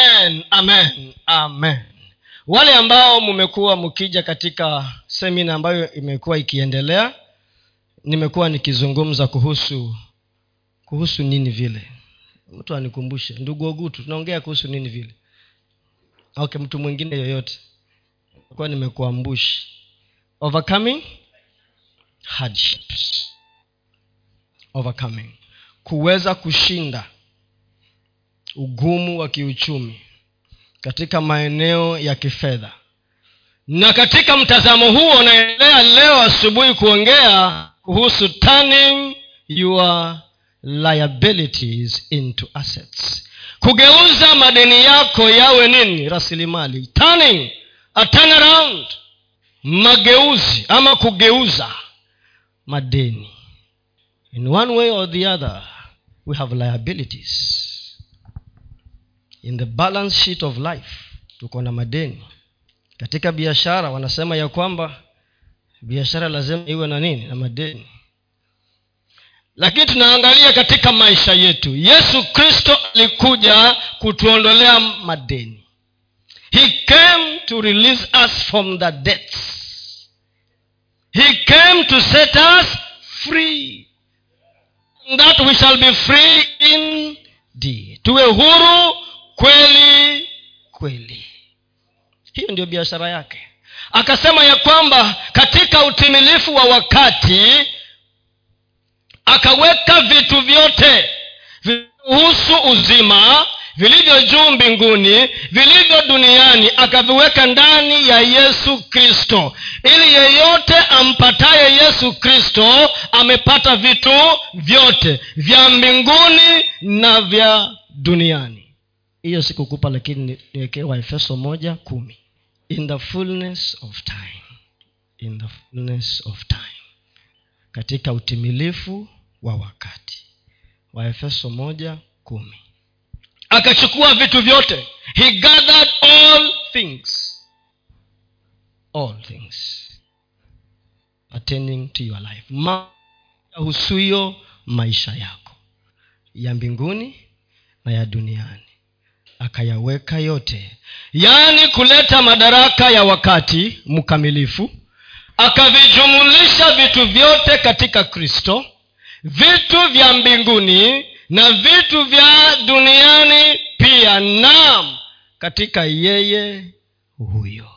amen amen amen. Wale ambao mmekuwa mkija katika semina ambayo imekuwa ikiendelea nimekuwa nikizungumza kuhusu kuhusu nini vile? Mtu anikumbushe. Ndugu ogutu tunaongea kuhusu nini vile? Okay mtu mwingine yoyote. Kuwa nimekuambushi. Overcoming hardships. Overcoming. Kuweza kushinda ugumu wa kiuchumi katika maeneo ya kifedha. Na katika mtazamo huo unaendelea leo asubuhi kuongea kuhusu turning your liabilities into assets. Kugeuza madeni yako yawe nini? Rasilimali. Turning a turnaround. Mageuzi ama kugeuza madeni. In one way or the other we have liabilities in the balance sheet of life tuko na madeni. Katika biashara wanasema ya kwamba biashara lazima iwe na nini? Na madeni. Lakini tunaangalia katika maisha yetu yesu kristo alikuja kutuondolea madeni. He came to release us from the debts. He came to set us free. That we shall be free indeed. Tuwe huru kweli. Kweli. Hiyo ndio biashara yake. Akasema ya kwamba katika utimilifu wa wakati akaweka vitu vyote vihusu uzima vilivyo juu mbinguni vilivyo duniani akaviweka ndani ya yesu kristo. Ili yeyote ampataye yesu kristo amepata vitu vyote vya mbinguni na vya duniani hiyo sikukupa lakini niwekee waefeso moja kumi. In the fullness of time. In the fullness of time. Katika utimilifu wa wakati. Waefeso moja kumi. Akachukua vitu vyote. He gathered all things. All things. Attending to your life. Yahusuyo maisha yako. Ya mbinguni na ya duniani akayaweka yote. Yaani kuleta madaraka ya wakati mkamilifu akavijumulisha vitu vyote katika kristo vitu vya mbinguni na vitu vya duniani pia nam katika yeye huyo.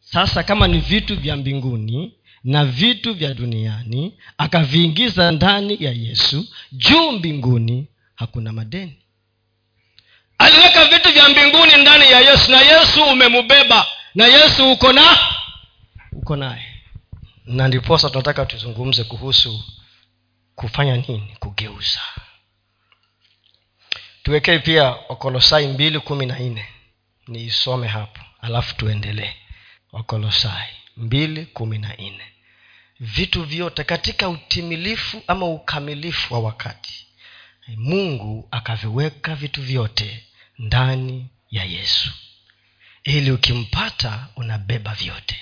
Sasa kama ni vitu vya mbinguni na vitu vya duniani akaviingiza ndani ya yesu juu mbinguni hakuna madeni aliweka vitu vya mbinguni ndani ya yesu na yesu umemubeba na yesu uko na uko naye. Na ndiposa tunataka tuzungumze kuhusu kufanya nini kugeuza. Tuwekee pia wakolosai mbili kumi na nne. Niisome hapo alafu tuendelee. Wakolosai mbili kumi na nne. Vitu vyote katika utimilifu ama ukamilifu wa wakati mungu akaviweka vitu vyote ndani ya yesu. Ili ukimpata unabeba vyote.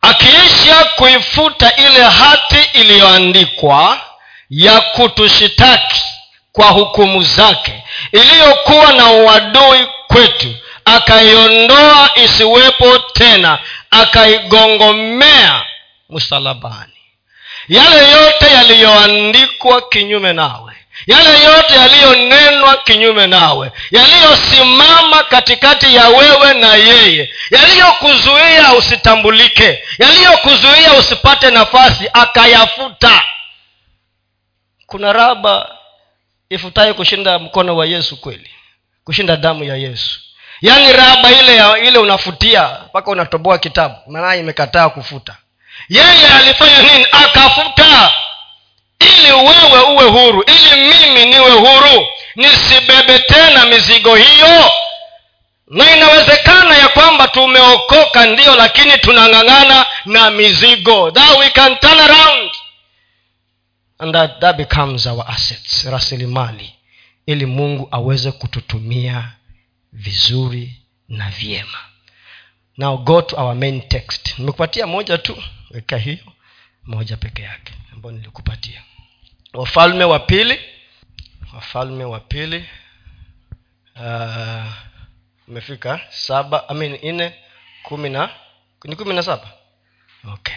Akiisha kuifuta ile hati iliyoandikwa ya kutushitaki kwa hukumu zake iliyokuwa na uadui kwetu akaiondoa isiwepo tena akaigongomea msalabani. Yale yote yaliyoandikwa kinyume nawe yale yote yaliyonenwa kinyume nawe yaliyosimama katikati ya wewe na yeye yaliyokuzuia usitambulike yaliyokuzuia usipate nafasi akayafuta. Kuna raba ifutaye kushinda mkono wa yesu kweli? Kushinda damu ya yesu. Yaani raba ile ile unafutia mpaka unatoboa kitabu maana imekataa kufuta. Yeye alifanya nini? Akafuta ili wewe uwe huru ili mimi niwe huru nisibebe tena mizigo hiyo. Na inawezekana ya kwamba tumeokoka ndio lakini tunang'ang'ana na mizigo. That we can turn around. And that, that becomes our assets rasilimali ili mungu aweze kututumia vizuri na vyema. Now go to our main text. Nimekupatia moja tu weka hiyo moja peke yake ambayo nilikupatia. Wafalme wa pili wafalme wa pili uh, umefika saba I mean, nne kumi na ni kumi na saba? Okay.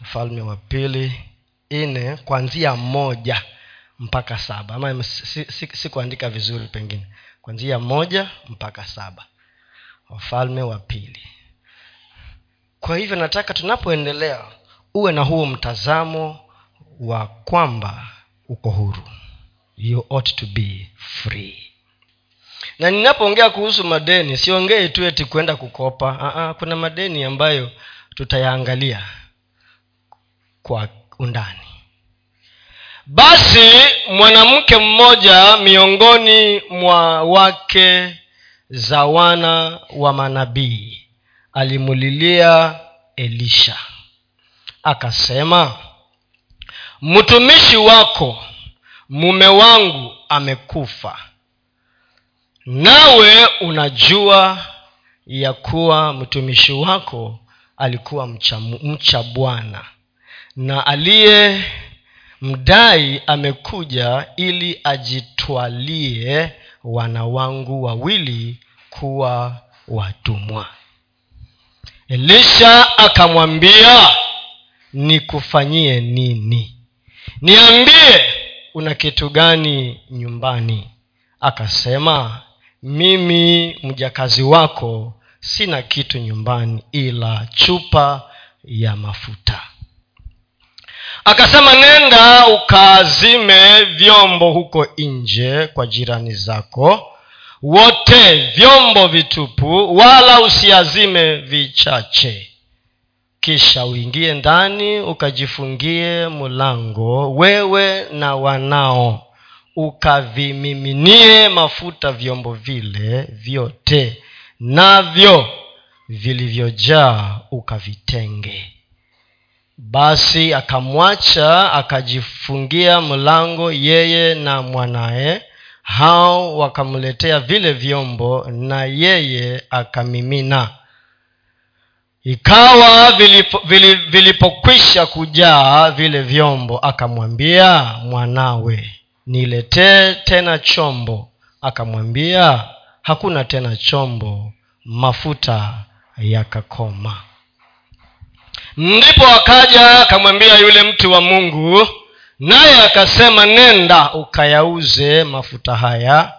Mfalme wa pili nne kwanzia moja mpaka saba. Ama sikuandika si, si, si vizuri pengine. Kwanzia moja mpaka saba. Wafalme wa pili. Kwa hivyo nataka tunapoendelea uwe na huo mtazamo wa kwamba uko huru. You ought to be free. Na ninapoongea kuhusu madeni siongei tu eti kwenda kukopa. Aa, kuna madeni ambayo tutayaangalia kwa undani. Basi mwanamke mmoja miongoni mwa wake za wana wa manabii alimulilia elisha akasema mtumishi wako mume wangu amekufa. Nawe unajua ya kuwa mtumishi wako alikuwa mcha, mcha bwana. Na aliye mdai amekuja ili ajitwalie wana wangu wawili kuwa watumwa. Elisha akamwambia nikufanyie nini? Niambie una kitu gani nyumbani? Akasema mimi mjakazi wako sina kitu nyumbani ila chupa ya mafuta. Akasema nenda ukaazime vyombo huko nje kwa jirani zako wote vyombo vitupu wala usiazime vichache kisha uingie ndani ukajifungie mlango wewe na wanao. Ukavimiminie mafuta vyombo vile vyote navyo vilivyojaa ukavitenge. Basi akamwacha akajifungia mlango yeye na mwanaye. Hao wakamletea vile vyombo na yeye akamimina ikawa vilipokwisha vilipo, vilipo kujaa vile vyombo akamwambia mwanawe niletee tena chombo. Akamwambia hakuna tena chombo mafuta yakakoma. Ndipo akaja akamwambia yule mtu wa mungu naye akasema nenda ukayauze mafuta haya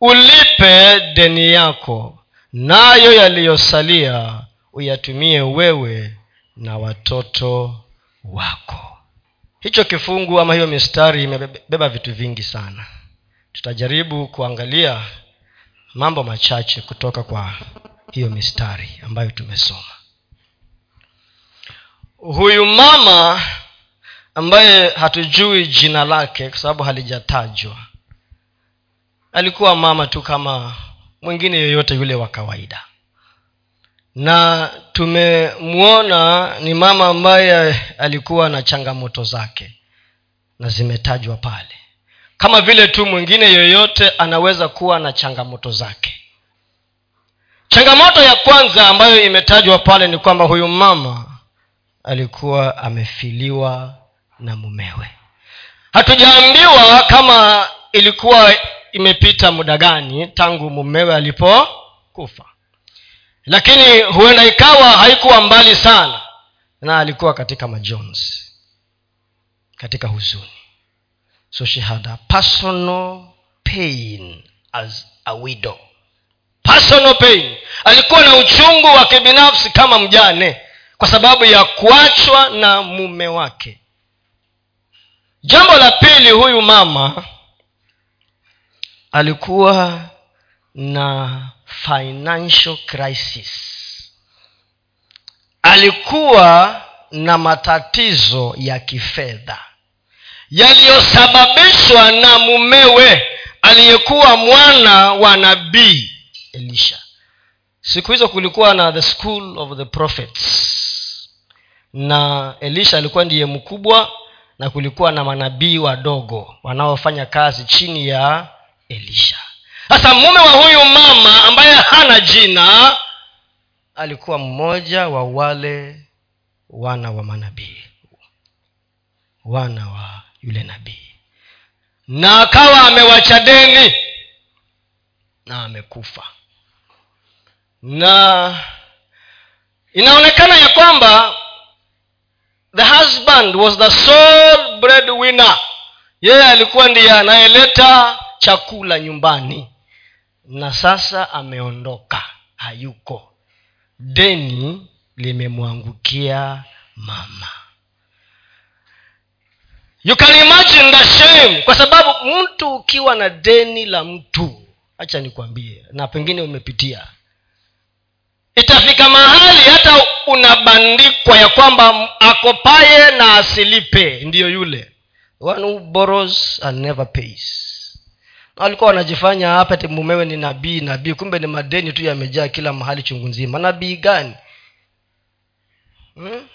ulipe deni yako nayo yaliyosalia uyatumie wewe na watoto wako. Hicho kifungu ama hiyo mistari imebeba vitu vingi sana. Tutajaribu kuangalia mambo machache kutoka kwa hiyo mistari ambayo tumesoma. Huyu mama ambaye hatujui jina lake kwa sababu halijatajwa alikuwa mama tu kama mwingine yoyote yule wa kawaida na tumemwona ni mama ambaye alikuwa na changamoto zake na zimetajwa pale. Kama vile tu mwingine yoyote anaweza kuwa na changamoto zake. Changamoto ya kwanza ambayo imetajwa pale ni kwamba huyu mama alikuwa amefiliwa na mumewe. Hatujaambiwa kama ilikuwa imepita muda gani tangu mumewe alipokufa lakini huenda ikawa haikuwa mbali sana na alikuwa katika majonzi katika huzuni. So she had a personal pain as a widow. Personal pain. Alikuwa na uchungu wa kibinafsi kama mjane kwa sababu ya kuachwa na mume wake. Jambo la pili huyu mama alikuwa na financial crisis. Alikuwa na matatizo ya kifedha yaliyosababishwa na mumewe aliyekuwa mwana wa nabii elisha. Siku hizo kulikuwa na the school of the prophets. Na elisha alikuwa ndiye mkubwa na kulikuwa na manabii wadogo wanaofanya kazi chini ya elisha sasa mume wa huyu mama ambaye hana jina alikuwa mmoja wa wale wana wa manabii wana wa yule nabii. Na akawa amewacha deni na amekufa. Na inaonekana ya kwamba the husband was the sole bread winner yeye alikuwa ndiye anayeleta chakula nyumbani na sasa ameondoka hayuko. Deni limemwangukia mama. You can imagine the shame kwa sababu mtu ukiwa na deni la mtu hacha nikwambie na pengine umepitia. Itafika mahali hata unabandikwa ya kwamba akopaye na asilipe ndiyo yule. One who borrows and never pays walikuwa wanajifanya hapa ti mumewe ni nabii nabii. Kumbe ni madeni tu yamejaa kila mahali chungu nzima. Nabii gani? Hmm?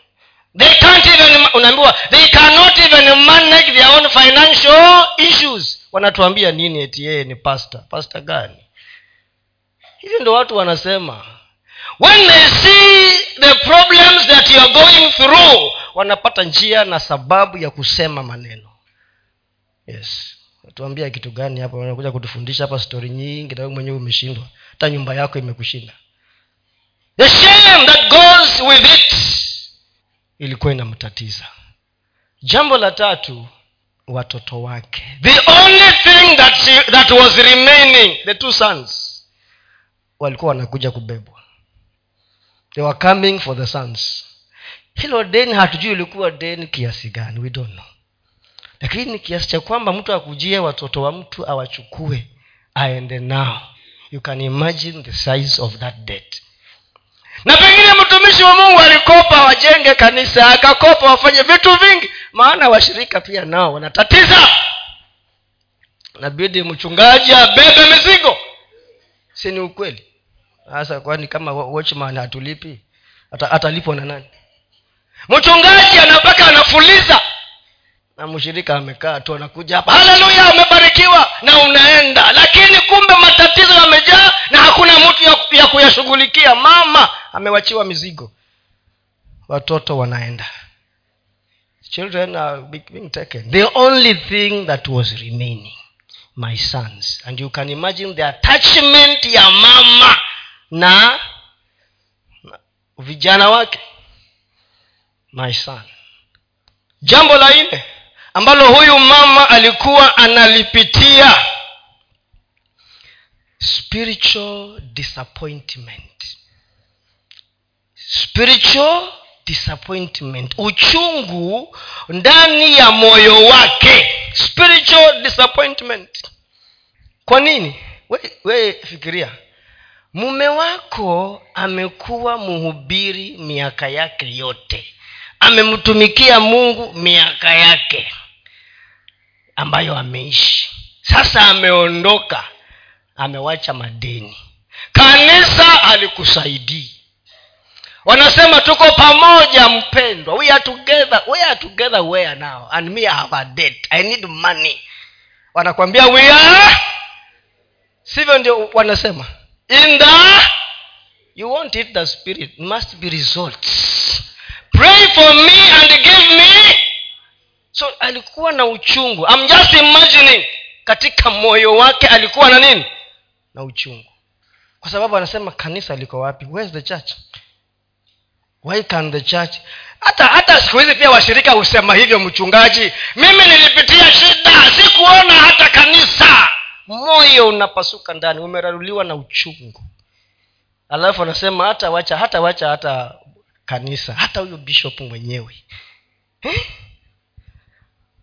they can't even unaambiwa they cannot even manage their own financial issues. Wanatuambia nini eti yeye ni pastor? Pastor gani? Hivi ndo watu wanasema. When they see the problems that you are going through wanapata njia na sababu ya kusema maneno. Yes tuambia kitu gani hapa unakuja kutufundisha hapa stori nyingi na mwenyewe umeshindwa. Hata nyumba yako imekushinda. The shame that goes with it ilikuwa inamtatiza. Jambo la tatu watoto wake. The only thing that, she, that was remaining the two sons walikuwa wanakuja kubebwa. They were coming for the sons. Hilo deni hatujui ilikuwa deni kiasi gani we don't know lakini ni kiasi cha kwamba mtu akujie watoto wa mtu awachukue aende nao. You can imagine the size of that debt. Na pengine mtumishi wa mungu alikopa wajenge kanisa akakopa wafanye vitu vingi maana washirika pia nao wanatatiza. Nabidi mchungaji abebe mizigo. Si ni ukweli? Sasa kwani kama watchman hatulipi? Atalipwa na nani? Mchungaji anapaka anafuliza na mshirika amekaa tu anakuja hapa. Haleluya umebarikiwa na unaenda. Lakini kumbe matatizo yamejaa na hakuna mtu ya, ya kuyashughulikia. Mama amewachiwa mizigo. Watoto wanaenda. Children are being taken. The only thing that was remaining my sons. And you can imagine the attachment ya mama na vijana wake. My son. Jambo la nne ambalo huyu mama alikuwa analipitia. Spiritual disappointment. Spiritual disappointment. Uchungu ndani ya moyo wake. Spiritual disappointment. Kwa nini? Wewe we fikiria. Mume wako amekuwa mhubiri miaka yake yote amemtumikia mungu miaka yake ambayo ameishi. Sasa ameondoka amewacha madeni. Kanisa alikusaidii wanasema tuko pamoja mpendwa. We are together we are together where now. And me I have a debt. I need money. Wanakwambia we are sivyo ndio wanasema? In the you won't eat the spirit must be results pray for me and give me. So alikuwa na uchungu. I'm just imagining. Katika moyo wake alikuwa na nini? Na uchungu. Kwa sababu anasema kanisa liko wapi? Where's the church? Why can the church? Hata hata siku hizi pia washirika husema hivyo mchungaji. Mimi nilipitia shida. Sikuona hata kanisa. Moyo unapasuka ndani. Umeraruliwa na uchungu. Alafu anasema hata wacha hata wacha hata kanisa hata huyo bishop mwenyewe. Eh?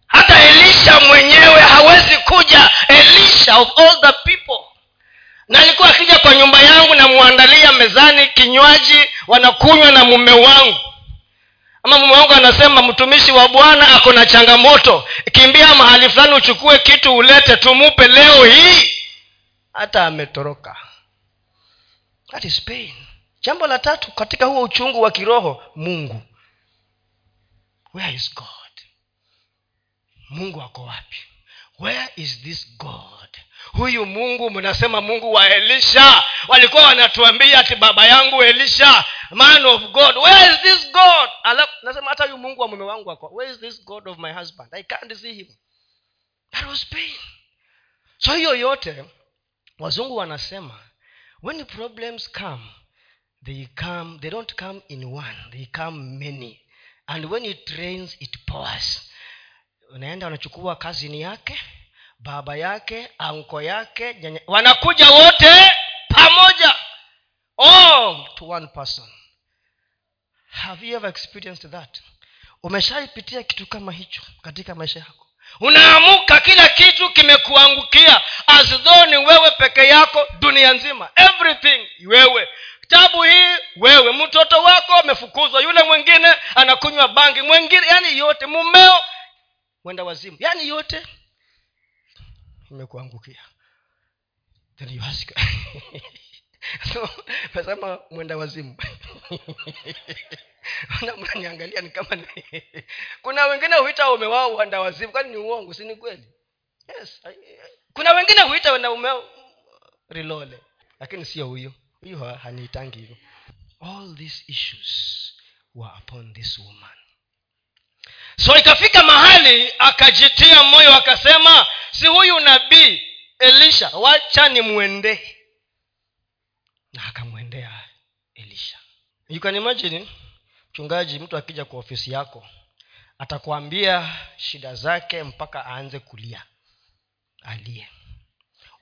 hata elisha mwenyewe hawezi kuja. Elisha of all the people. Na alikuwa akija kwa nyumba yangu namwandalia mezani kinywaji wanakunywa na mume wangu. Ama mume wangu anasema mtumishi wa bwana ako na changamoto. Kimbia mahali fulani uchukue kitu ulete tumupe leo hii. Hata ametoroka. That is pain jambo la tatu katika huo uchungu wa kiroho mungu. Where is god? Mungu ako wapi? Where is this god? Huyu mungu mnasema mungu wa elisha. Walikuwa wanatuambia ati baba yangu elisha man of god. Where is this god? Nasema hata huyu mungu wa mume wangu ako. Where is this god of my husband? I can't see him. That was pain. So hiyo yote wazungu wanasema when problems come they come they don't come in one they come many. And when it rains it pours. Unaenda unachukua kazini yake baba yake anko yake nyanya, wanakuja wote pamoja. All to one person. Have you ever experienced that? Umeshaipitia kitu kama hicho katika maisha yako. Unaamuka kila kitu kimekuangukia as though ni wewe peke yako dunia nzima. Everything wewe tabu hii wewe mtoto wako amefukuzwa. Yule mwingine anakunywa bangi mwingine yani yote mumeo mwenda wazimu. Yani yote imekuangukia. Then so mwenda wazimu. Mnaniangalia ni kama kuna wengine huita ume wao wanda wazimu. Kwani ni uongo si ni kweli? Yes kuna wengine huita wanaume rilole. Lakini sio huyo huyo haniitangi hivyo. All these issues were upon this woman. So ikafika mahali akajitia moyo akasema si huyu nabii elisha? Wacha nimwendee. Na akamwendea elisha. You can imagine mchungaji mtu akija kwa ofisi yako atakuambia shida zake mpaka aanze kulia aliye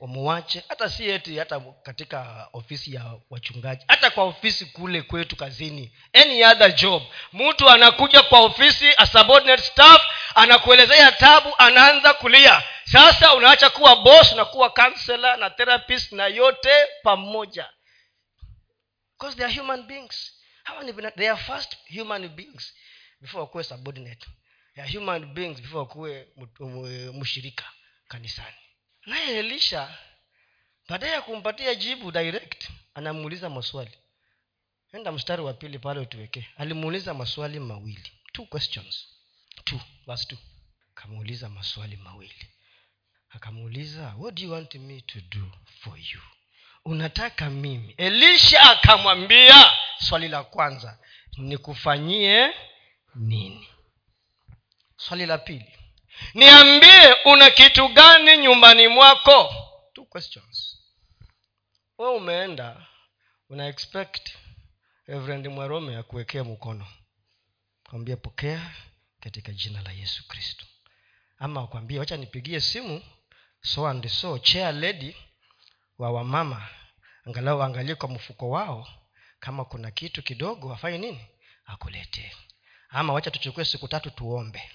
umuwache hata si eti hata katika ofisi ya wachungaji hata kwa ofisi kule kwetu kazini any other job mtu anakuja kwa ofisi a subordinate staff anakuelezea tabu anaanza kulia. Sasa unaacha kuwa boss na kuwa counselor na therapist na yote pamoja. Because they are human beings. Hawa ni they are first human beings before wakuwe subordinate. They are human beings before wakuwe mshirika kanisani naye elisha baadaye ya kumpatia jibu direct anamuuliza maswali. Enda mstari wa pili pale utuwekee alimuuliza maswali mawili. Two questions. Two verse two. Akamuuliza maswali mawili. Akamuuliza what do you want me to do for you? Unataka mimi? Elisha akamwambia swali la kwanza nikufanyie nini? Swali la pili niambie una kitu gani nyumbani mwako? Two questions. We umeenda una expect reverend mwarome akuwekea mkono. Kwambia pokea katika jina la yesu kristo. Ama akwambie wacha nipigie simu so and so chair lady wa wamama angalau waangalie kwa mfuko wao kama kuna kitu kidogo afanye nini akuletee. Ama wacha tuchukue siku tatu tuombe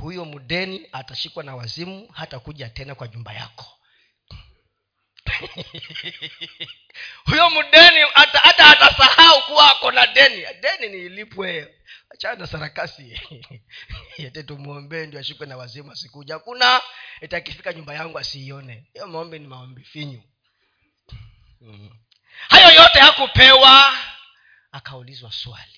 huyo mdeni atashikwa na wazimu hata kuja tena kwa nyumba yako. Huyo mdeni hata hata atasahau kuwa ako na deni. Deni ni ilipwe. Achana sarakasi. Yete tumwombee ndio ashikwe na wazimu asikuja. Kuna itakifika nyumba yangu asiione. Hiyo maombi ni maombi finyu. Mm. hayo yote hakupewa. Akaulizwa swali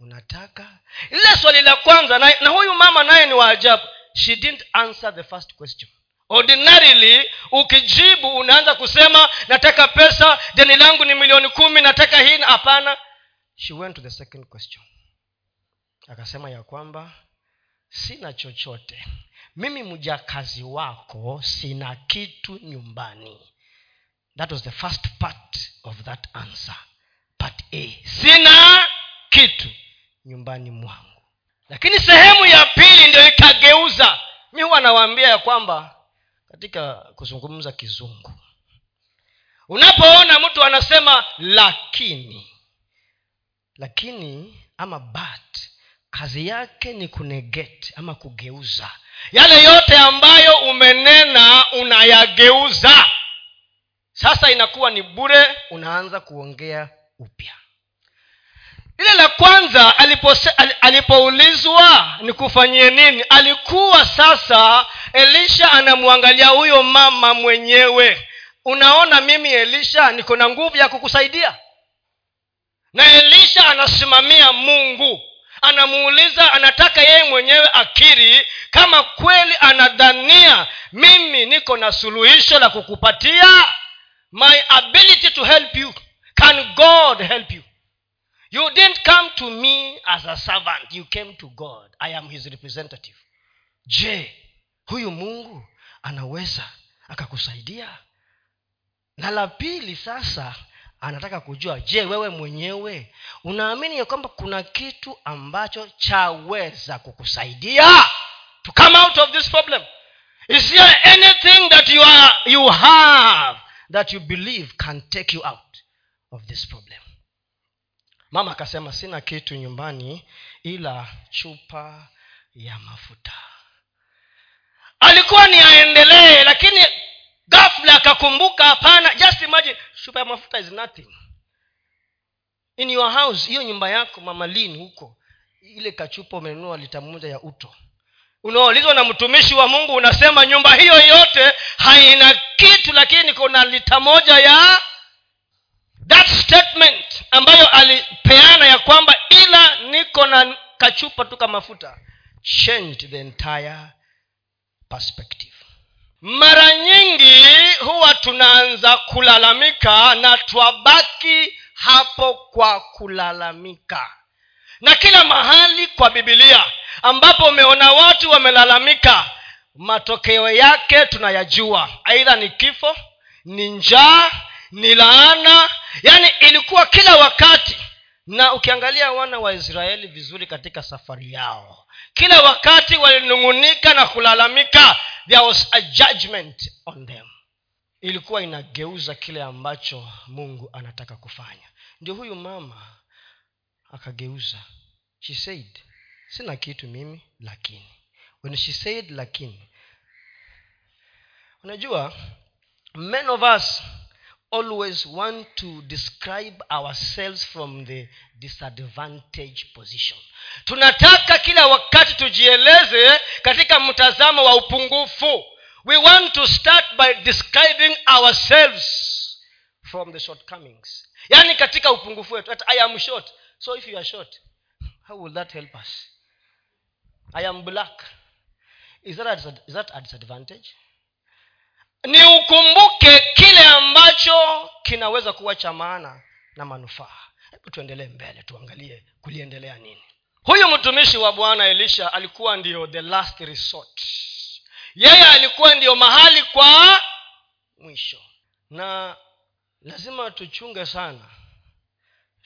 unataka? Lile swali la kwanza na, na huyu mama naye ni waajabu she didn't answer the first question. Ordinarily ukijibu unaanza kusema nataka pesa deni langu ni milioni kumi nataka hii hapana. She went to the second question. Akasema ya kwamba sina chochote. Mimi mjakazi wako sina kitu nyumbani. That was the first part of that answer. Part a. Sina kitu nyumbani mwangu. Lakini sehemu ya pili ndio ikageuza. Mi huwa nawaambia ya kwamba katika kuzungumza kizungu unapoona mtu anasema lakini lakini ama but kazi yake ni kunegate ama kugeuza. Yale yote ambayo umenena unayageuza. Sasa inakuwa ni bure unaanza kuongea upya ile la kwanza alipoulizwa ni kufanyie nini alikuwa sasa elisha anamwangalia huyo mama mwenyewe. Unaona mimi elisha niko na nguvu ya kukusaidia? Na elisha anasimamia mungu. Anamuuliza anataka yeye mwenyewe akiri kama kweli anadhania mimi niko na suluhisho la kukupatia? My ability to help you. Can god help you you didn't come to me as a servant. You came to god. I am his representative. Je huyu mungu anaweza akakusaidia? Na la pili sasa anataka kujua je wewe mwenyewe unaamini ya kwamba kuna kitu ambacho chaweza kukusaidia to come out of this problem? Is there anything that you, are, you have that you believe can take you out of this problem mama akasema sina kitu nyumbani ila chupa ya mafuta. Alikuwa ni aendelee lakini gafla akakumbuka hapana just imagine chupa ya mafuta is nothing. In your house hiyo nyumba yako mamalini huko ile kachupa umenunua lita moja ya uto. Unaulizwa na mtumishi wa mungu unasema nyumba hiyo yote haina kitu lakini kuna lita moja ya that statement ambayo alipeana ya kwamba ila niko na kachupa tu mafuta. Changed the entire perspective. Mara nyingi huwa tunaanza kulalamika na twabaki hapo kwa kulalamika. Na kila mahali kwa bibilia ambapo umeona watu wamelalamika matokeo yake tunayajua. Aidha ni kifo ni njaa ni laana yaani ilikuwa kila wakati. Na ukiangalia wana wa israeli vizuri katika safari yao. Kila wakati walinung'unika na kulalamika there was a judgment on them. Ilikuwa inageuza kile ambacho mungu anataka kufanya. Ndio huyu mama akageuza. She said sina kitu mimi lakini. When she said lakini unajua men of us always want to describe ourselves from the disadvantage position. Tunataka kila wakati tujieleze katika mtazamo wa upungufu. We want to start by describing ourselves from the shortcomings. Yaani katika upungufu wetu. I am short. So if you are short how will that help us? I am black. Is that a, is that a disadvantage ni ukumbuke kile ambacho kinaweza kuwa cha maana na manufaa. Hebu tuendelee mbele tuangalie kuliendelea nini. Huyu mtumishi wa bwana elisha alikuwa ndio the last resort. Yeye alikuwa ndiyo mahali kwa mwisho. Na lazima tuchunge sana.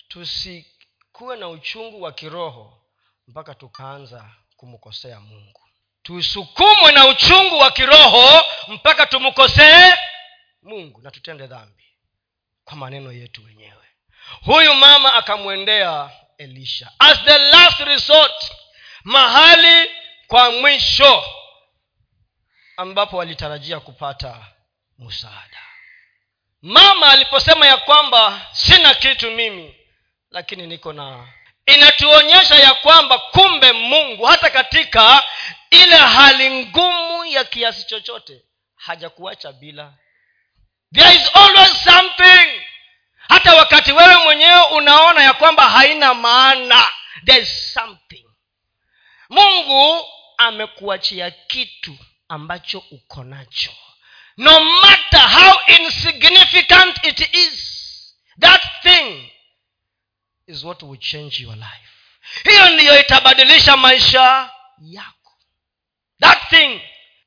Tusikuwe na uchungu wa kiroho mpaka tukaanza kumkosea mungu tusukumwe na uchungu wa kiroho mpaka tumkosee mungu na tutende dhambi kwa maneno yetu wenyewe. Huyu mama akamwendea elisha as the last resort mahali kwa mwisho ambapo walitarajia kupata msaada. Mama aliposema ya kwamba sina kitu mimi lakini niko na inatuonyesha ya kwamba kumbe mungu hata katika ile hali ngumu ya kiasi chochote hajakuacha bila. There is always something. Hata wakati wewe mwenyewe unaona ya kwamba haina maana there is something. Mungu amekuachia kitu ambacho uko nacho. No matter how insignificant it is that thing is what will change your life. Hiyo ndiyo itabadilisha maisha yako. That thing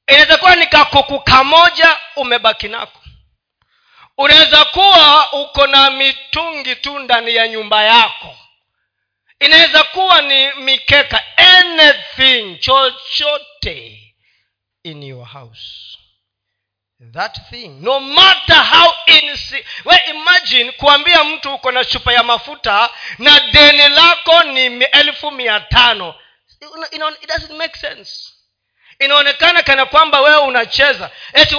inaweza kuwa ni kakuku kamoja umebaki nako. Unaweza kuwa uko na mitungi tu ndani ya nyumba yako. Inaweza kuwa ni mikeka anything chochote in your house that thing no matter how insi- we imagine kuambia mtu uko na chupa ya mafuta na deni lako ni elfu mia tano. Inaonekana kana kwamba wewe unacheza. Eti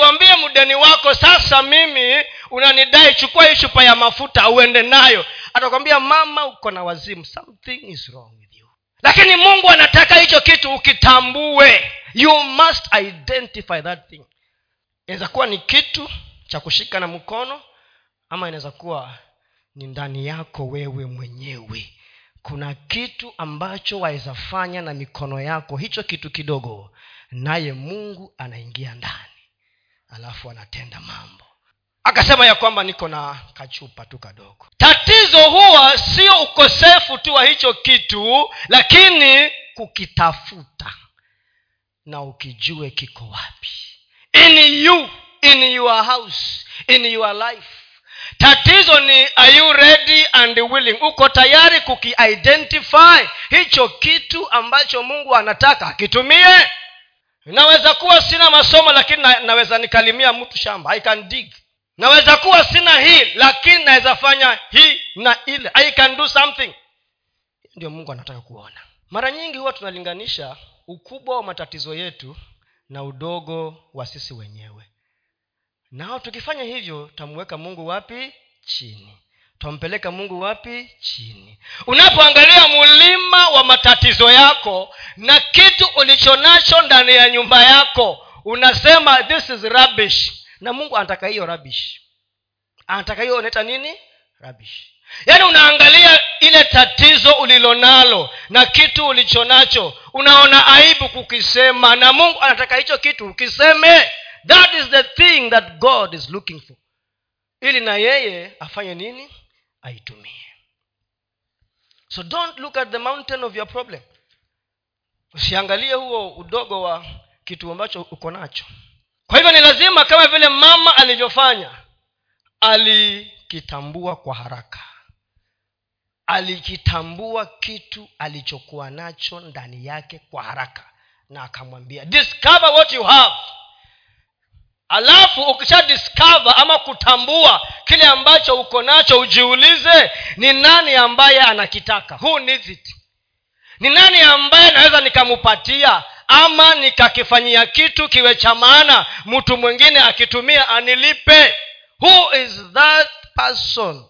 mdeni wako sasa mimi unanidai chukua hii chupa ya mafuta uende nayo. Atakwambia mama uko na wazimu. Something is wrong with you. Lakini mungu anataka hicho kitu ukitambue. You must identify that thing inaweza kuwa ni kitu cha kushika na mkono ama inaweza kuwa ni ndani yako wewe mwenyewe. Kuna kitu ambacho waweza fanya na mikono yako hicho kitu kidogo naye mungu anaingia ndani alafu anatenda mambo. Akasema ya kwamba niko na kachupa tu kadogo. Tatizo huwa sio ukosefu tu wa hicho kitu lakini kukitafuta na ukijue kiko wapi in you in your house in your life. Tatizo ni are you ready and willing? Uko tayari kukiidentify hicho kitu ambacho mungu anataka akitumie naweza kuwa sina masomo lakini na, naweza nikalimia mtu shamba. I can dig. Naweza kuwa sina hii lakini naweza fanya hii na ile. I can do something. Ndio mungu anataka kuona. Mara nyingi huwa tunalinganisha ukubwa wa matatizo yetu na udogo wa sisi wenyewe. Nao tukifanya hivyo tutamweka mungu wapi? Chini. Twampeleka mungu wapi? Chini. Unapoangalia mulima wa matatizo yako na kitu ulichonacho ndani ya nyumba yako unasema this is rubbish. Na mungu anataka hiyo rubbish. Anataka hiyo unaita nini? Rubbish yaani unaangalia ile tatizo ulilonalo na kitu ulichonacho unaona aibu kukisema na mungu anataka hicho kitu ukiseme. That is the thing that god is looking for. Ili na yeye afanye nini? Aitumie. So don't look at the mountain of your problem. Usiangalie huo udogo wa kitu ambacho uko nacho. Kwa hivyo ni lazima kama vile mama alivyofanya alikitambua kwa haraka alikitambua kitu alichokuwa nacho ndani yake kwa haraka. Na akamwambia discover what you have. Alafu ukisha discover ama kutambua kile ambacho uko nacho ujiulize ni nani ambaye anakitaka? Who needs it? Ni nani ambaye naweza nikamupatia? Ama nikakifanyia kitu kiwe cha maana mtu mwingine akitumia anilipe? Who is that person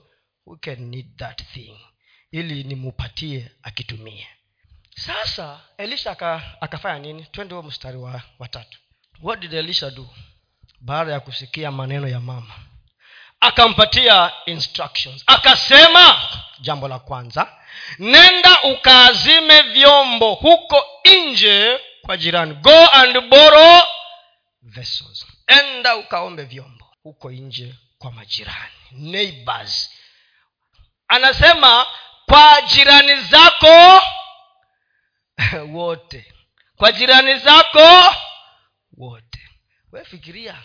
who can need that thing ili nimupatie akitumie. Sasa elisha aka, akafanya nini? Twende huo mstari wa watatu what did elisha do? Baada ya kusikia maneno ya mama akampatia instructions. Akasema jambo la kwanza nenda ukaazime vyombo huko nje kwa jirani. Go and borrow vessels. Enda ukaombe vyombo huko nje kwa majirani neighbors. Anasema kwa jirani zako wote. Kwa jirani zako wote. We fikiria.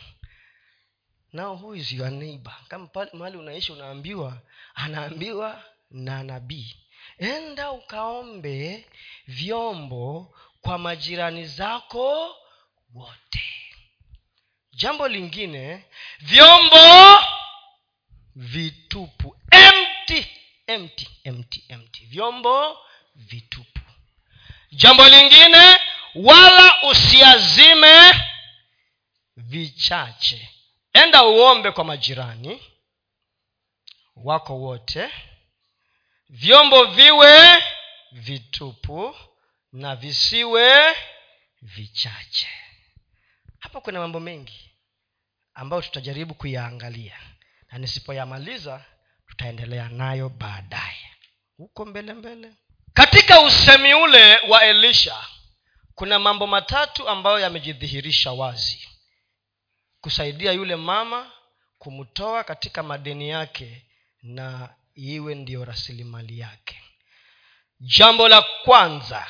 Now who is your neighbor? Kama mahali unaishi unaambiwa anaambiwa na nabii. Enda ukaombe vyombo kwa majirani zako wote. Jambo lingine vyombo vitupu empty empty empty. Vyombo vitupu. Jambo lingine wala usiazime vichache. Enda uombe kwa majirani wako wote. Vyombo viwe vitupu na visiwe vichache. Hapa kuna mambo mengi ambayo tutajaribu kuyaangalia. Na nisipoyamaliza tutaendelea nayo baadaye. Huko mbele mbele. Katika usemi ule wa elisha kuna mambo matatu ambayo yamejidhihirisha wazi. Kusaidia yule mama kumtoa katika madeni yake na iwe ndiyo rasilimali yake. Jambo la kwanza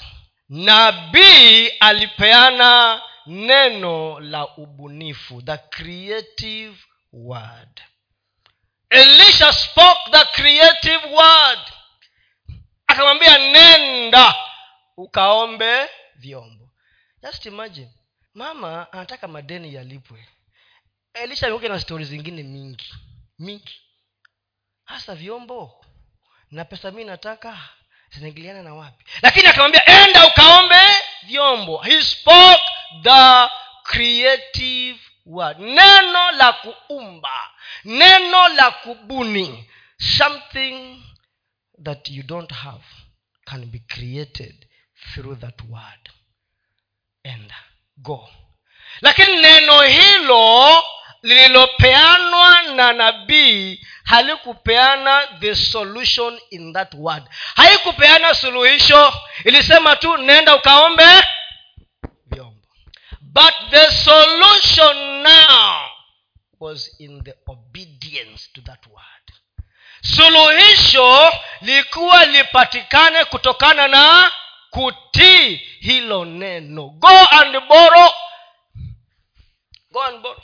nabii alipeana neno la ubunifu the creative word elisha spoke the creative word. Akamwambia nenda ukaombe vyombo. Just imagine mama anataka madeni yalipwe. Elisha amekuja na stori zingine mingi mingi. Hasa vyombo na pesa mi nataka zinaingiliana na wapi? Lakini akamwambia enda ukaombe vyombo. He spoke the creative word neno la kuumba neno la kubuni something that you don't have can be created through that word. And go. Lakini neno hilo lililopeanwa na nabii halikupeana the solution in that word. Haikupeana suluhisho. Ilisema tu nenda ukaombe but the solution now was in the obedience to that word. Suluhisho likuwa lipatikane kutokana na kutii hilo neno. Go and borrow. Go and borrow.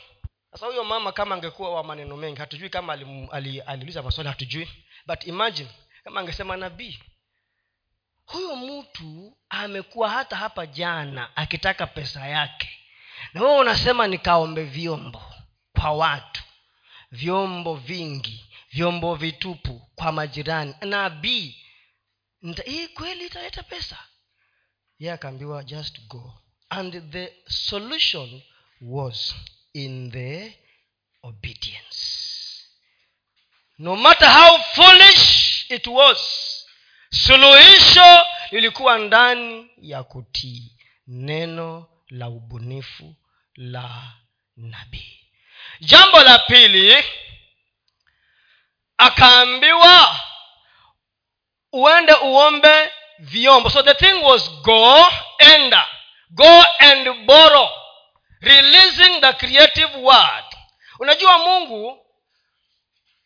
Sasa huyo mama kama angekuwa wa maneno mengi hatujui kama aliuliza ali, ali maswali hatujui. But imagine kama angesema nabii. Huyo mtu amekuwa hata hapa jana akitaka pesa yake na wewe unasema nikaombe vyombo kwa watu vyombo vingi vyombo vitupu kwa majirani. Nabii hii kweli italeta pesa? Ye akaambiwa just go. And the solution was in the obedience. No matter how foolish it was suluhisho lilikuwa ndani ya kutii neno la ubunifu la nabii. Jambo la pili akaambiwa uende uombe vyombo. So the thing was go enda go and borrow. Releasing the creative word. Unajua mungu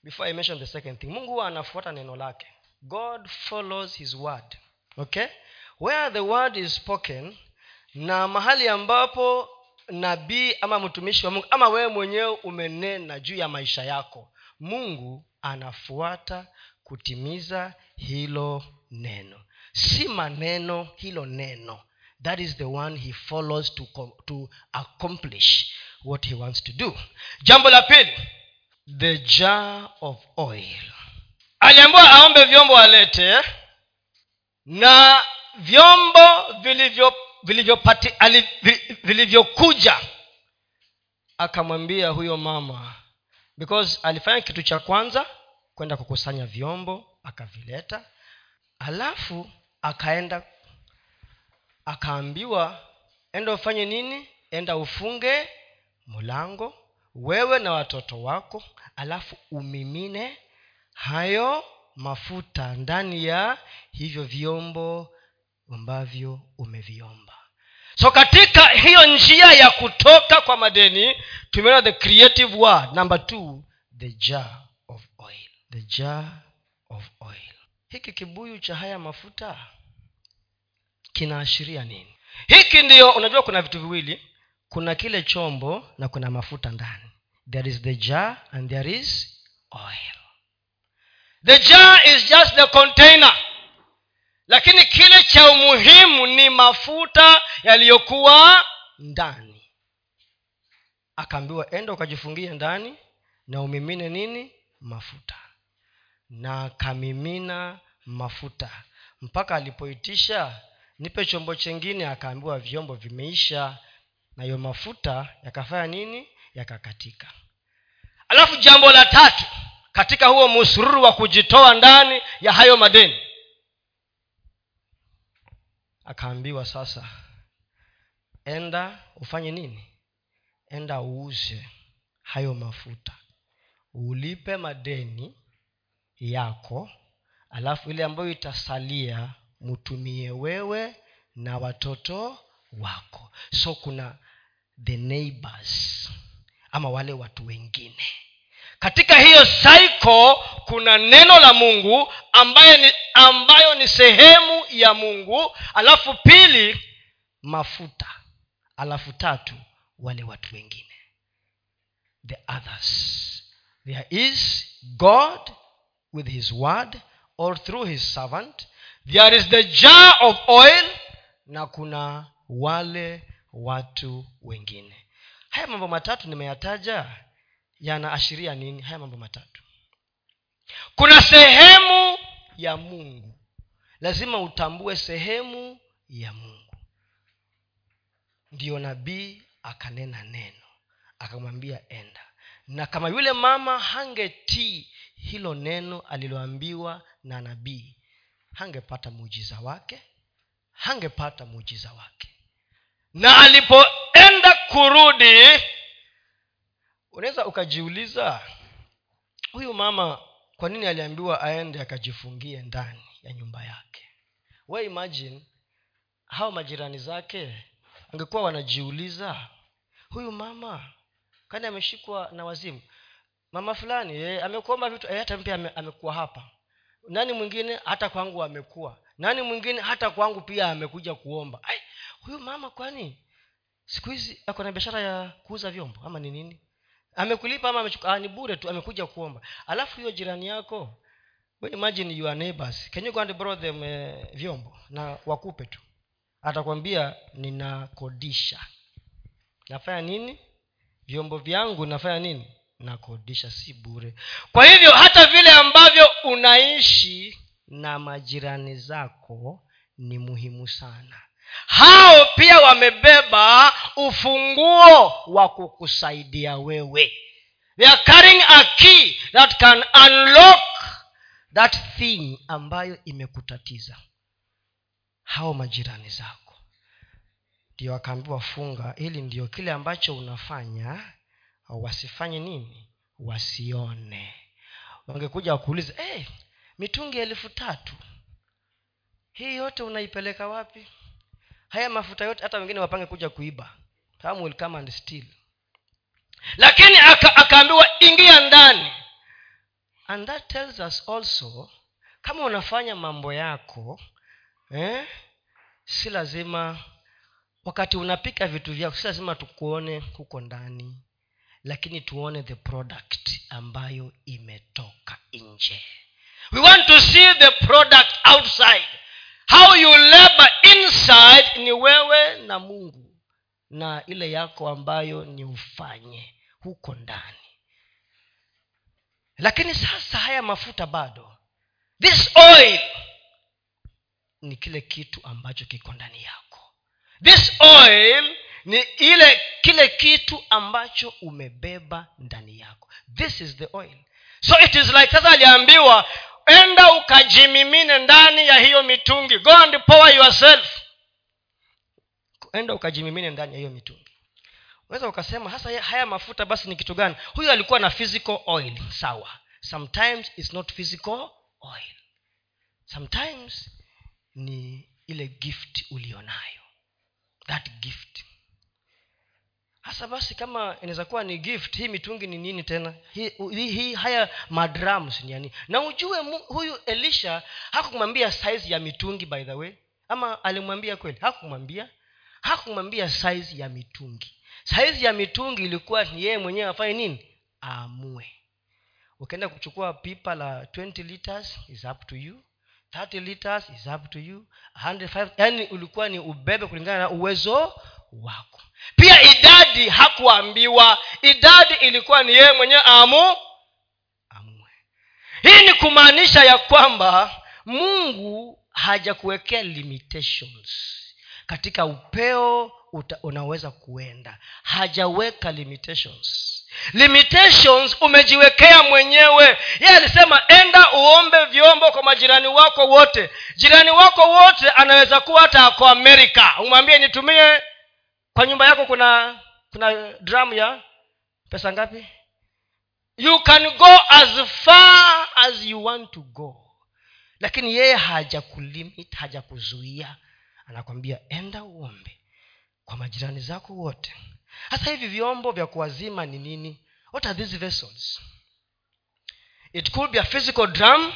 before i mention the second thing mungu anafuata neno lake. God follows his word. Okay? Where the word is spoken na mahali ambapo nabii ama mtumishi wa mungu ama wewe mwenyewe umenena juu ya maisha yako mungu anafuata kutimiza hilo neno. Si maneno hilo neno. That is the one he follows to, to accomplish what he wants to do. Jambo la pili the jar of oil. Aliambiwa aombe vyombo alete na vyombo vilivyo vilivyokuja. Akamwambia huyo mama because alifanya kitu cha kwanza kwenda kukusanya vyombo akavileta. Alafu akaenda akaambiwa enda ufanye nini? Enda ufunge mlango wewe na watoto wako alafu umimine hayo mafuta ndani ya hivyo vyombo ambavyo umeviomba. So katika hiyo njia ya kutoka kwa madeni tumeona the creative word number two the jar of oil. The jar of oil. Hiki kibuyu cha haya mafuta kinaashiria nini? Hiki ndiyo unajua kuna vitu viwili kuna kile chombo na kuna mafuta ndani. There is the jar and there is oil. The jar is just the container lakini kile cha umuhimu ni mafuta yaliyokuwa ndani. Akaambiwa enda ukajifungie ndani na umimine nini? Mafuta. Na akamimina mafuta. Mpaka alipoitisha nipe chombo chengine akaambiwa vyombo vimeisha na hiyo mafuta yakafanya nini? Yakakatika. Alafu jambo la tatu katika huo musururu wa kujitoa ndani ya hayo madeni akaambiwa sasa enda ufanye nini? Enda uuze hayo mafuta. Ulipe madeni yako alafu ile ambayo itasalia mtumie wewe na watoto wako. So kuna the neighbors ama wale watu wengine. Katika hiyo saiko kuna neno la mungu ambaye ni, ambayo ni sehemu ya mungu alafu pili mafuta. Alafu tatu wale watu wengine. The others. There is god with his word or through his servant. There is the jar of oil na kuna wale watu wengine. Haya mambo matatu nimeyataja yanaashiria nini? Haya mambo matatu. Kuna sehemu ya mungu. Lazima utambue sehemu ya mungu. Ndiyo nabii akanena neno akamwambia enda. Na kama yule mama hangetii hilo neno aliloambiwa na nabii hangepata muujiza wake hangepata muujiza wake. Na alipoenda kurudi unaweza ukajiuliza huyu mama kwa nini aliambiwa aende akajifungie ndani ya nyumba yake? We imagine hao majirani zake angekuwa wanajiuliza huyu mama kani ameshikwa na wazimu? Mama fulani eh, amekuomba vitu eh, hata pia amekuwa hapa. Nani mwingine? Hata kwangu amekuwa. Nani mwingine? Hata kwangu pia amekuja kuomba. Ai, huyu mama kwani siku hizi ako na biashara ya kuuza vyombo ama ni nini amekulipa ama amechukua? Ah, ni bure tu amekuja kuomba. Alafu hiyo jirani yako imagine your neighbors. Can you go and borrow them uh, vyombo na wakupe tu? Atakwambia ninakodisha. Nafanya nini? Vyombo vyangu nafanya nini? Nakodisha si bure. Kwa hivyo hata vile ambavyo unaishi na majirani zako ni muhimu sana hao pia wamebeba ufunguo wa kukusaidia wewe. They are carrying a key that can unlock that thing ambayo imekutatiza. Hao majirani zako. Ndio wakaambiwa funga ili ndio kile ambacho unafanya wasifanye nini? Wasione. Wangekuja wakuuliza hey, eh, mitungi elfu tatu hii yote unaipeleka wapi haya mafuta yote hata wengine wapange kuja kuiba. Will come and steal. Lakini akaambiwa ingia ndani. And that tells us also kama unafanya mambo yako eh, si lazima wakati unapika vitu vyako si lazima tukuone huko ndani lakini tuone the product ambayo imetoka nje. We want to see the product outside how you labor inside ni wewe na mungu na ile yako ambayo ni ufanye huko ndani. Lakini sasa haya mafuta bado. This oil ni kile kitu ambacho kiko ndani yako. This oil ni ile kile kitu ambacho umebeba ndani yako. This is the oil. So it is like sasa aliambiwa enda ukajimimine ndani ya hiyo mitungi. Go and power yourself. Enda ukajimimine ndani ya hiyo mitungi. Unaweza ukasema hasa haya mafuta basi ni kitu gani? Huyu alikuwa na physical oil. Sawa. Sometimes it's not physical oil. Sometimes ni ile gift ulionayo. That gift hasa basi kama inaweza kuwa ni gift hii mitungi ni nini tena? Hii, hii, haya madrams ni na ujue mu, huyu elisha hakumwambia size ya mitungi by the way. Ama alimwambia kweli? Hakumwambia. Hakumwambia size ya mitungi. Size ya mitungi ilikuwa ni yeye mwenyewe afanye nini? Aamue. Ukienda kuchukua pipa la 20 liters is up to you 30 liters is up to you. 105 yani ulikuwa ni ubebe kulingana na uwezo wako. Pia idadi hakuambiwa. Idadi ilikuwa ni yeye mwenyewe amu amue. Hii ni kumaanisha ya kwamba mungu hajakuwekea limitations. Katika upeo uta, unaweza kuenda. Hajaweka limitations limitations umejiwekea mwenyewe. Yeye alisema enda uombe vyombo kwa majirani wako wote. Jirani wako wote anaweza kuwa hata ako amerika. Umwambie nitumie. Kwa nyumba yako kuna kuna dramu ya pesa ngapi? You can go as far as you want to go. Lakini yeye hajakulimit hajakuzuia. Anakwambia enda uombe kwa majirani zako wote hasa hivi vyombo vya kuwazima ni nini? What are these vessels? It could be a physical drum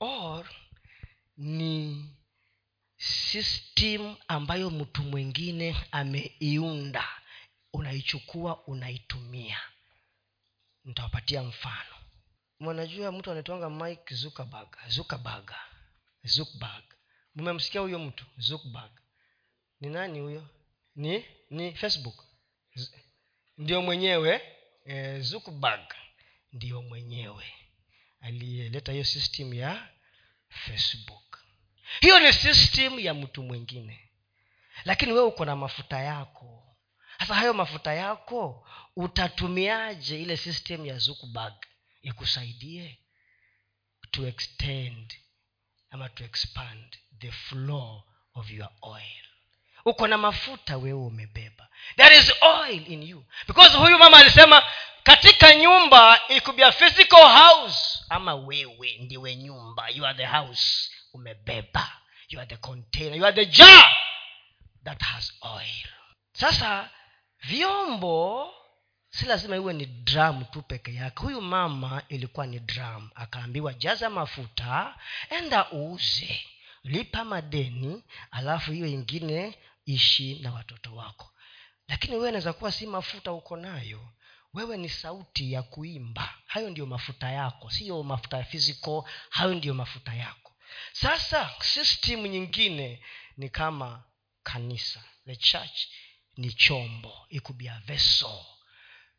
or ni system ambayo mtu mwingine ameiunda. Unaichukua unaitumia. Nitawapatia mfano. Mwanajua mtu anaitwanga mike zuckerberg zuckerberg zuckerberg. Mmemsikia huyo mtu? Zuckerberg. Ni nani huyo ni ni facebook. Ndio mwenyewe e, zuckerberg ndio mwenyewe aliyeleta hiyo system ya facebook. Hiyo ni system ya mtu mwingine. Lakini wewe uko na mafuta yako. Sasa hayo mafuta yako utatumiaje ile system ya zuckerberg? Ikusaidie to extend ama to expand the flow of your oil uko na mafuta wewe umebeba. There is oil in you. Because huyu mama alisema katika nyumba it physical house. Ama wewe ndiwe nyumba. You are the house umebeba. You are the container. You are the jar that has oil. Sasa vyombo si lazima iwe ni dram tu peke yake. Huyu mama ilikuwa ni dram akaambiwa jaza mafuta enda uuze. Lipa madeni alafu hiyo ingine ishi na watoto wako. Lakini wewe naweza kuwa si mafuta uko nayo. Wewe ni sauti ya kuimba. Hayo ndiyo mafuta yako. Siyo mafuta ya physical hayo ndiyo mafuta yako. Sasa system nyingine ni kama kanisa. The church ni chombo. It could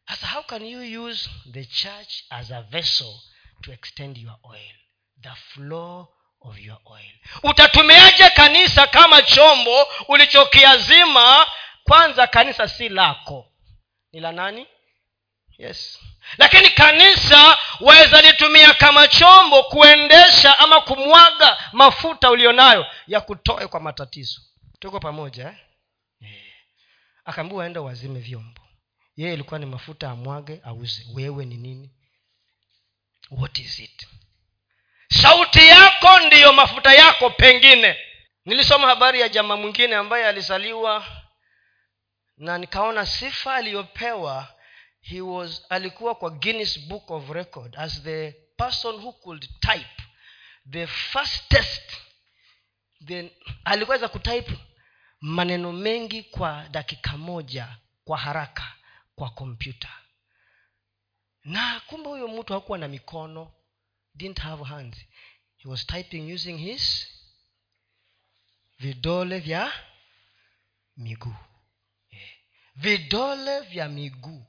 sasa how can you use the church as a vessel to extend your oil? The flow of your oil. Utatumiaje kanisa kama chombo ulichokiazima? Kwanza kanisa si lako. Ni la nani? Yes. Lakini kanisa waweza litumia kama chombo kuendesha ama kumwaga mafuta ulionayo ya kutoe kwa matatizo. Tuko pamoja eh? yeah. akaambiwa aenda wazime vyombo. Yeye ilikuwa ni mafuta amwage auze. Wewe ni nini? What is it sauti yako ndiyo mafuta yako pengine. Nilisoma habari ya jamaa mwingine ambaye alizaliwa na nikaona sifa aliyopewa. He was alikuwa kwa guinness book of record as the person who could type the fastest. Then alikuweza kutype maneno mengi kwa dakika moja kwa haraka kwa kompyuta na kumbe huyo mtu hakuwa na mikono didn't have hands. He was typing using his vidole vya miguu. Yeah. vidole vya miguu.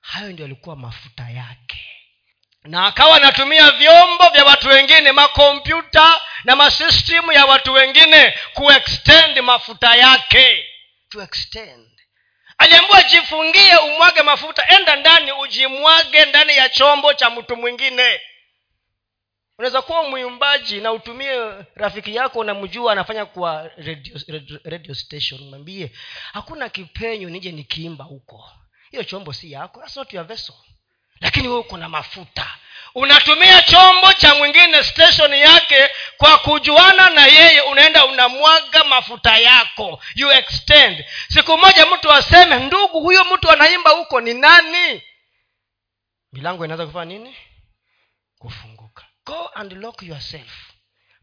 Hayo ndio alikuwa mafuta yake. Na akawa anatumia vyombo vya watu wengine makompyuta na masistemu ya watu wengine kuextend mafuta yake. To extend. Aliambiwa jifungie umwage mafuta enda ndani ujimwage ndani ya chombo cha mtu mwingine unaweza kuwa mwimbaji na utumie rafiki yako unamjua anafanya kwa radio, radio, radio station mwambie hakuna kipenyo nije nikiimba huko. Hiyo chombo si yako That's not lakini wewe uko na mafuta. Unatumia chombo cha mwingine station yake kwa kujuana na yeye unaenda unamwaga mafuta yako. You extend. Siku moja mtu aseme ndugu huyo mtu anaimba huko ni nani? Milango inaweza kufanya nini? Kufunguka go and lock yourself.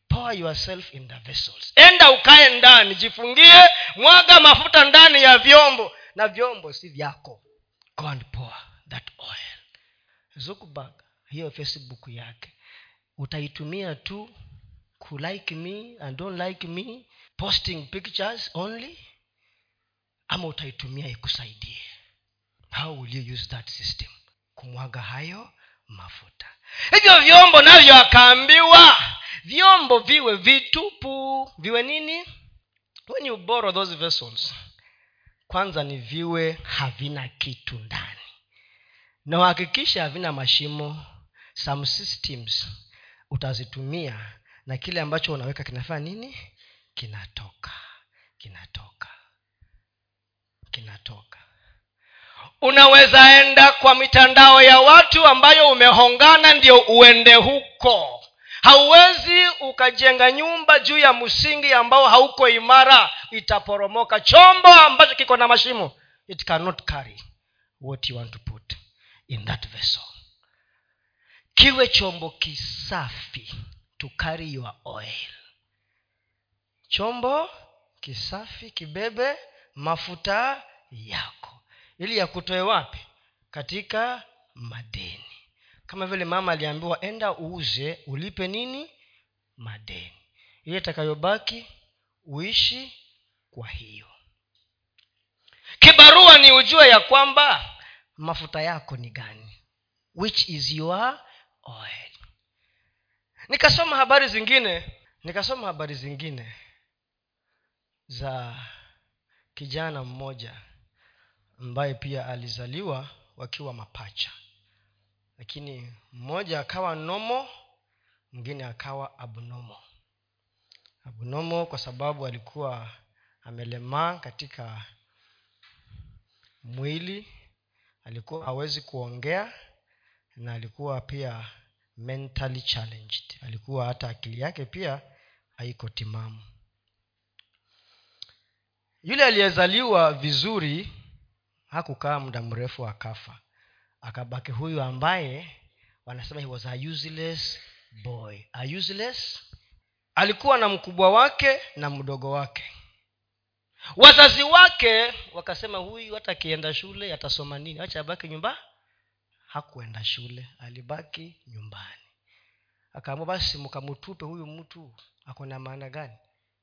Pour yourself in the vessels. Enda ukae ndani jifungie mwaga mafuta ndani ya vyombo. Na vyombo si vyako. Go and pour that oil. Zuckerberg hiyo facebook yake utaitumia tu kulike me and don't like me posting pictures only ama utaitumia ikusaidie? How will you use that system? Kumwaga hayo mafuta. Hivyo vyombo navyo akaambiwa vyombo viwe vitupu. Viwe nini? When you borrow those vessels kwanza ni viwe havina kitu ndani. Na uhakikisha havina mashimo some systems utazitumia na kile ambacho unaweka kinafanya nini? Kinatoka. Kinatoka. Kinatoka unaweza enda kwa mitandao ya watu ambayo umehongana ndio uende huko. Hauwezi ukajenga nyumba juu ya msingi ambao hauko imara itaporomoka. Chombo ambacho kiko na mashimo it cannot carry what you want to put in that vessel. Kiwe chombo kisafi to carry your oil. Chombo kisafi kibebe mafuta yako ili yakutoe wapi? Katika madeni. Kama vile mama aliambiwa enda uuze ulipe nini? Madeni. Ile itakayobaki uishi kwa hiyo. Kibarua ni ujue ya kwamba mafuta yako ni gani. Which is your oil. Nikasoma habari zingine nikasoma habari zingine za kijana mmoja ambaye pia alizaliwa wakiwa mapacha. Lakini mmoja akawa nomo mwingine akawa abnomo. Abnomo kwa sababu alikuwa amelemaa katika mwili alikuwa hawezi kuongea na alikuwa pia mentally challenged. Alikuwa hata akili yake pia haiko timamu. Yule aliyezaliwa vizuri hakukaa muda mrefu akafa. Akabaki huyu ambaye wanasema he was a useless boy. A useless? Alikuwa na mkubwa wake na mdogo wake. Wazazi wake wakasema huyu hata akienda shule atasoma nini? Acha abaki nyumba. Hakuenda shule alibaki nyumbani. Akaamua basi mkamutupe huyu mtu ako na maana gani?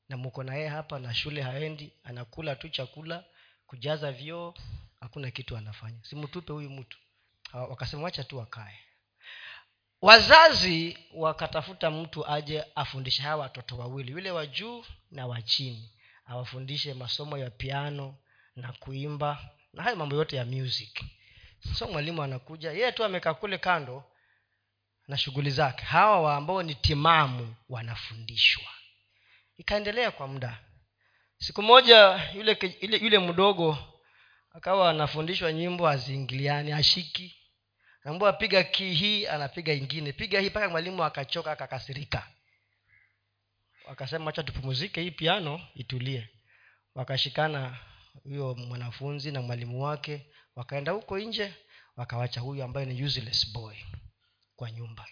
Na mko na yeye hapa na shule haendi anakula tu chakula kujaza vyoo hakuna kitu anafanya. Simtupe huyu mtu. Wakasema wacha tu wakae. Wazazi wakatafuta mtu aje afundishe hawa watoto wawili yule wa juu na wa chini. Awafundishe masomo ya piano na kuimba na hayo mambo yote ya music. So mwalimu anakuja yeye tu amekaa kule kando na shughuli zake. Hawa ambao ni timamu wanafundishwa. Ikaendelea kwa muda. Siku moja yule yule, yule mdogo akawa anafundishwa nyimbo aziingiliani ashiki ambua piga kii hii anapiga ingine. Piga hii mpaka mwalimu akachoka akakasirika. Wakasema acha tupumuzike hii piano itulie. Wakashikana huyo mwanafunzi na mwalimu wake wakaenda huko nje wakawacha huyu ambaye ni useless boy kwa nyumba.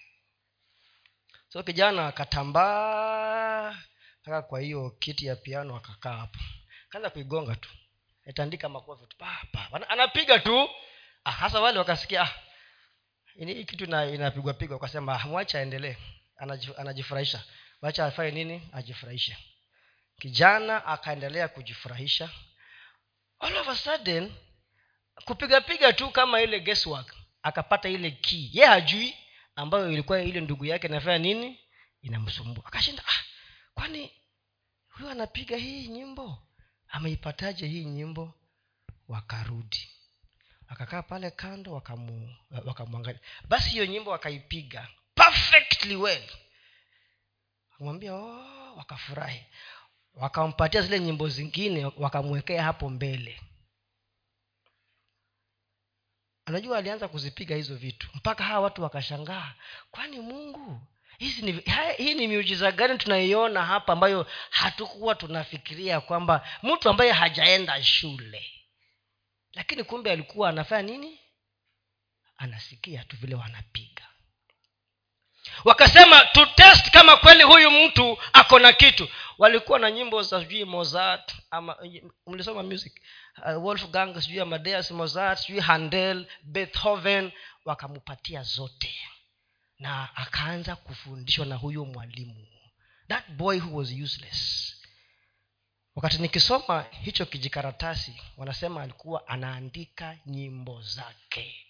So kijana akatambaa mpaka kwa hiyo kiti ya piano akakaa hapo. Kaanza kuigonga tu atandika makofi anapiga tu. Ah, hasa wale wakasikia ah, hii kitu inapigwa pigwa wakasema mwache aendelee. Anajifurahisha. Wacha afanye nini? Ajifurahishe. Kijana akaendelea kujifurahisha. All of a sudden kupigapiga tu kama ile guesswork akapata ile key. Ye hajui ambayo ilikuwa ile ndugu yake inafanya nini inamsumbua. Akashinda ah, kwani huyu anapiga hii nyimbo ameipataje hii nyimbo? Wakarudi. Wakakaa pale kando wakamwangalia. Basi hiyo nyimbo wakaipiga perfectly well. Wakamwambia oh, wakafurahi. Wakampatia zile nyimbo zingine wakamwekea hapo mbele. Anajua alianza kuzipiga hizo vitu. Mpaka hawa watu wakashangaa kwani mungu hizi ni, hii ni miujiza gani tunaiona hapa ambayo hatukuwa tunafikiria kwamba mtu ambaye hajaenda shule lakini kumbe alikuwa anafanya nini? Anasikia tu vile wanapiga. Wakasema to test kama kweli huyu mtu ako na kitu. Walikuwa na nyimbo za sijui mozart ama mlisoma music? Uh, wolfgang sijui amadeus mozart sijui handel beethoven wakampatia zote na akaanza kufundishwa na huyo mwalimu. That boy who was useless. Wakati nikisoma hicho kijikaratasi wanasema alikuwa anaandika nyimbo zake.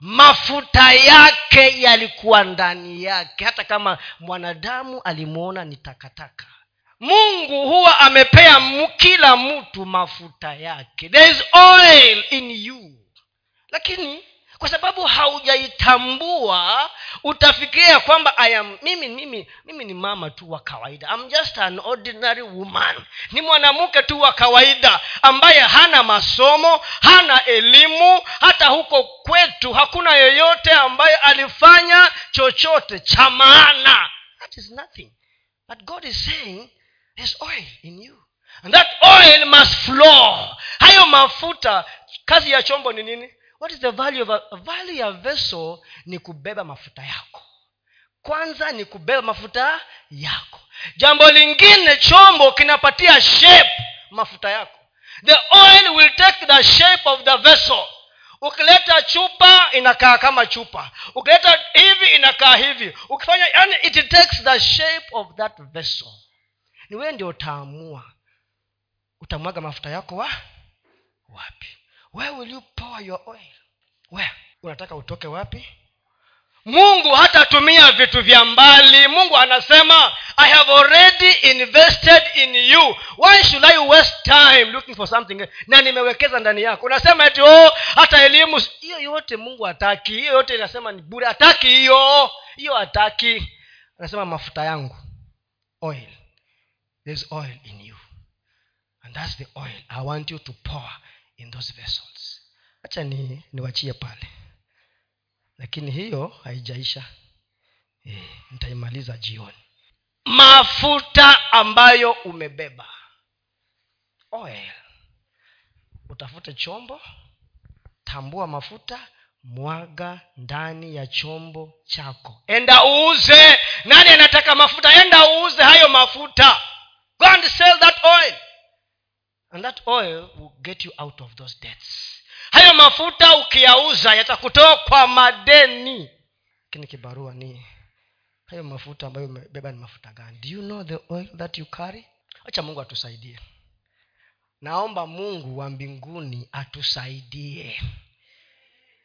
Mafuta yake yalikuwa ndani yake. Hata kama mwanadamu alimwona ni takataka mungu huwa amepea kila mtu mafuta yake. There is oil in you. Lakini kwa sababu haujaitambua utafikiria kwamba I am, mimi mimi mimi ni mama tu wa kawaida. I'm just an ordinary woman. Ni mwanamke tu wa kawaida ambaye hana masomo hana elimu. Hata huko kwetu hakuna yeyote ambaye alifanya chochote cha maana. That is nothing. But god is saying there's oil in you. And that oil must flow. Hayo mafuta kazi ya chombo ni nini what is the value of a, value ya vessel ni kubeba mafuta yako. Kwanza ni kubeba mafuta yako. Jambo lingine chombo kinapatia shape mafuta yako. The oil will take the shape of the vessel. Ukileta chupa inakaa kama chupa. Ukileta hivi inakaa hivi. Ukifanya yani it takes the shape of that vessel. Ni wewe ndio utaamua. Utamwaga mafuta yako wa? Wapi where will you pour your oil. Where unataka utoke wapi? Mungu hatatumia vitu vya mbali. Mungu anasema i have already invested in you. Why should i waste time looking for something na nimewekeza ndani yako? Unasema eti oh hata elimu hiyo yote mungu hataki. Hiyo yote inasema ni bure. Hataki hiyo. Hiyo hataki. Anasema mafuta yangu oil. There's oil in you. And that's the oil i want you to pour in those vessels. Hacha ni niwachie pale. Lakini hiyo haijaisha. E, nitaimaliza jioni. Mafuta ambayo umebeba. Oil. Utafute chombo tambua mafuta mwaga ndani ya chombo chako. Enda uuze. Nani anataka mafuta? Enda uuze hayo mafuta. Go and sell that oil and that oil will get you out of those debts. Hayo mafuta ukiyauza yatakutoa kwa madeni. Lakini kibarua ni hayo mafuta ambayo umebeba ni mafuta gani? Do you know the oil that you carry? Acha mungu atusaidie. Naomba mungu wa mbinguni atusaidie.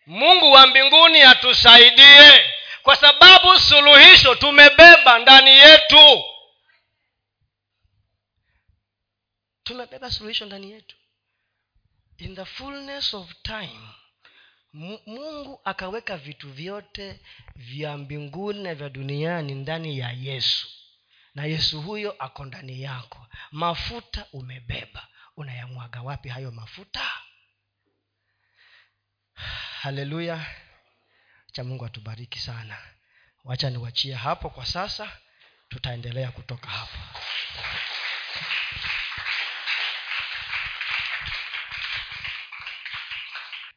Mungu wa mbinguni atusaidie. Kwa sababu suluhisho tumebeba ndani yetu tumebeba suluhisho ndani yetu. In the fullness of time mungu akaweka vitu vyote vya mbinguni na vya duniani ndani ya yesu. Na yesu huyo ako ndani yako. Mafuta umebeba. Unayamwaga wapi hayo mafuta? Haleluya cha mungu atubariki sana. Wacha niwachie hapo kwa sasa. Tutaendelea kutoka hapo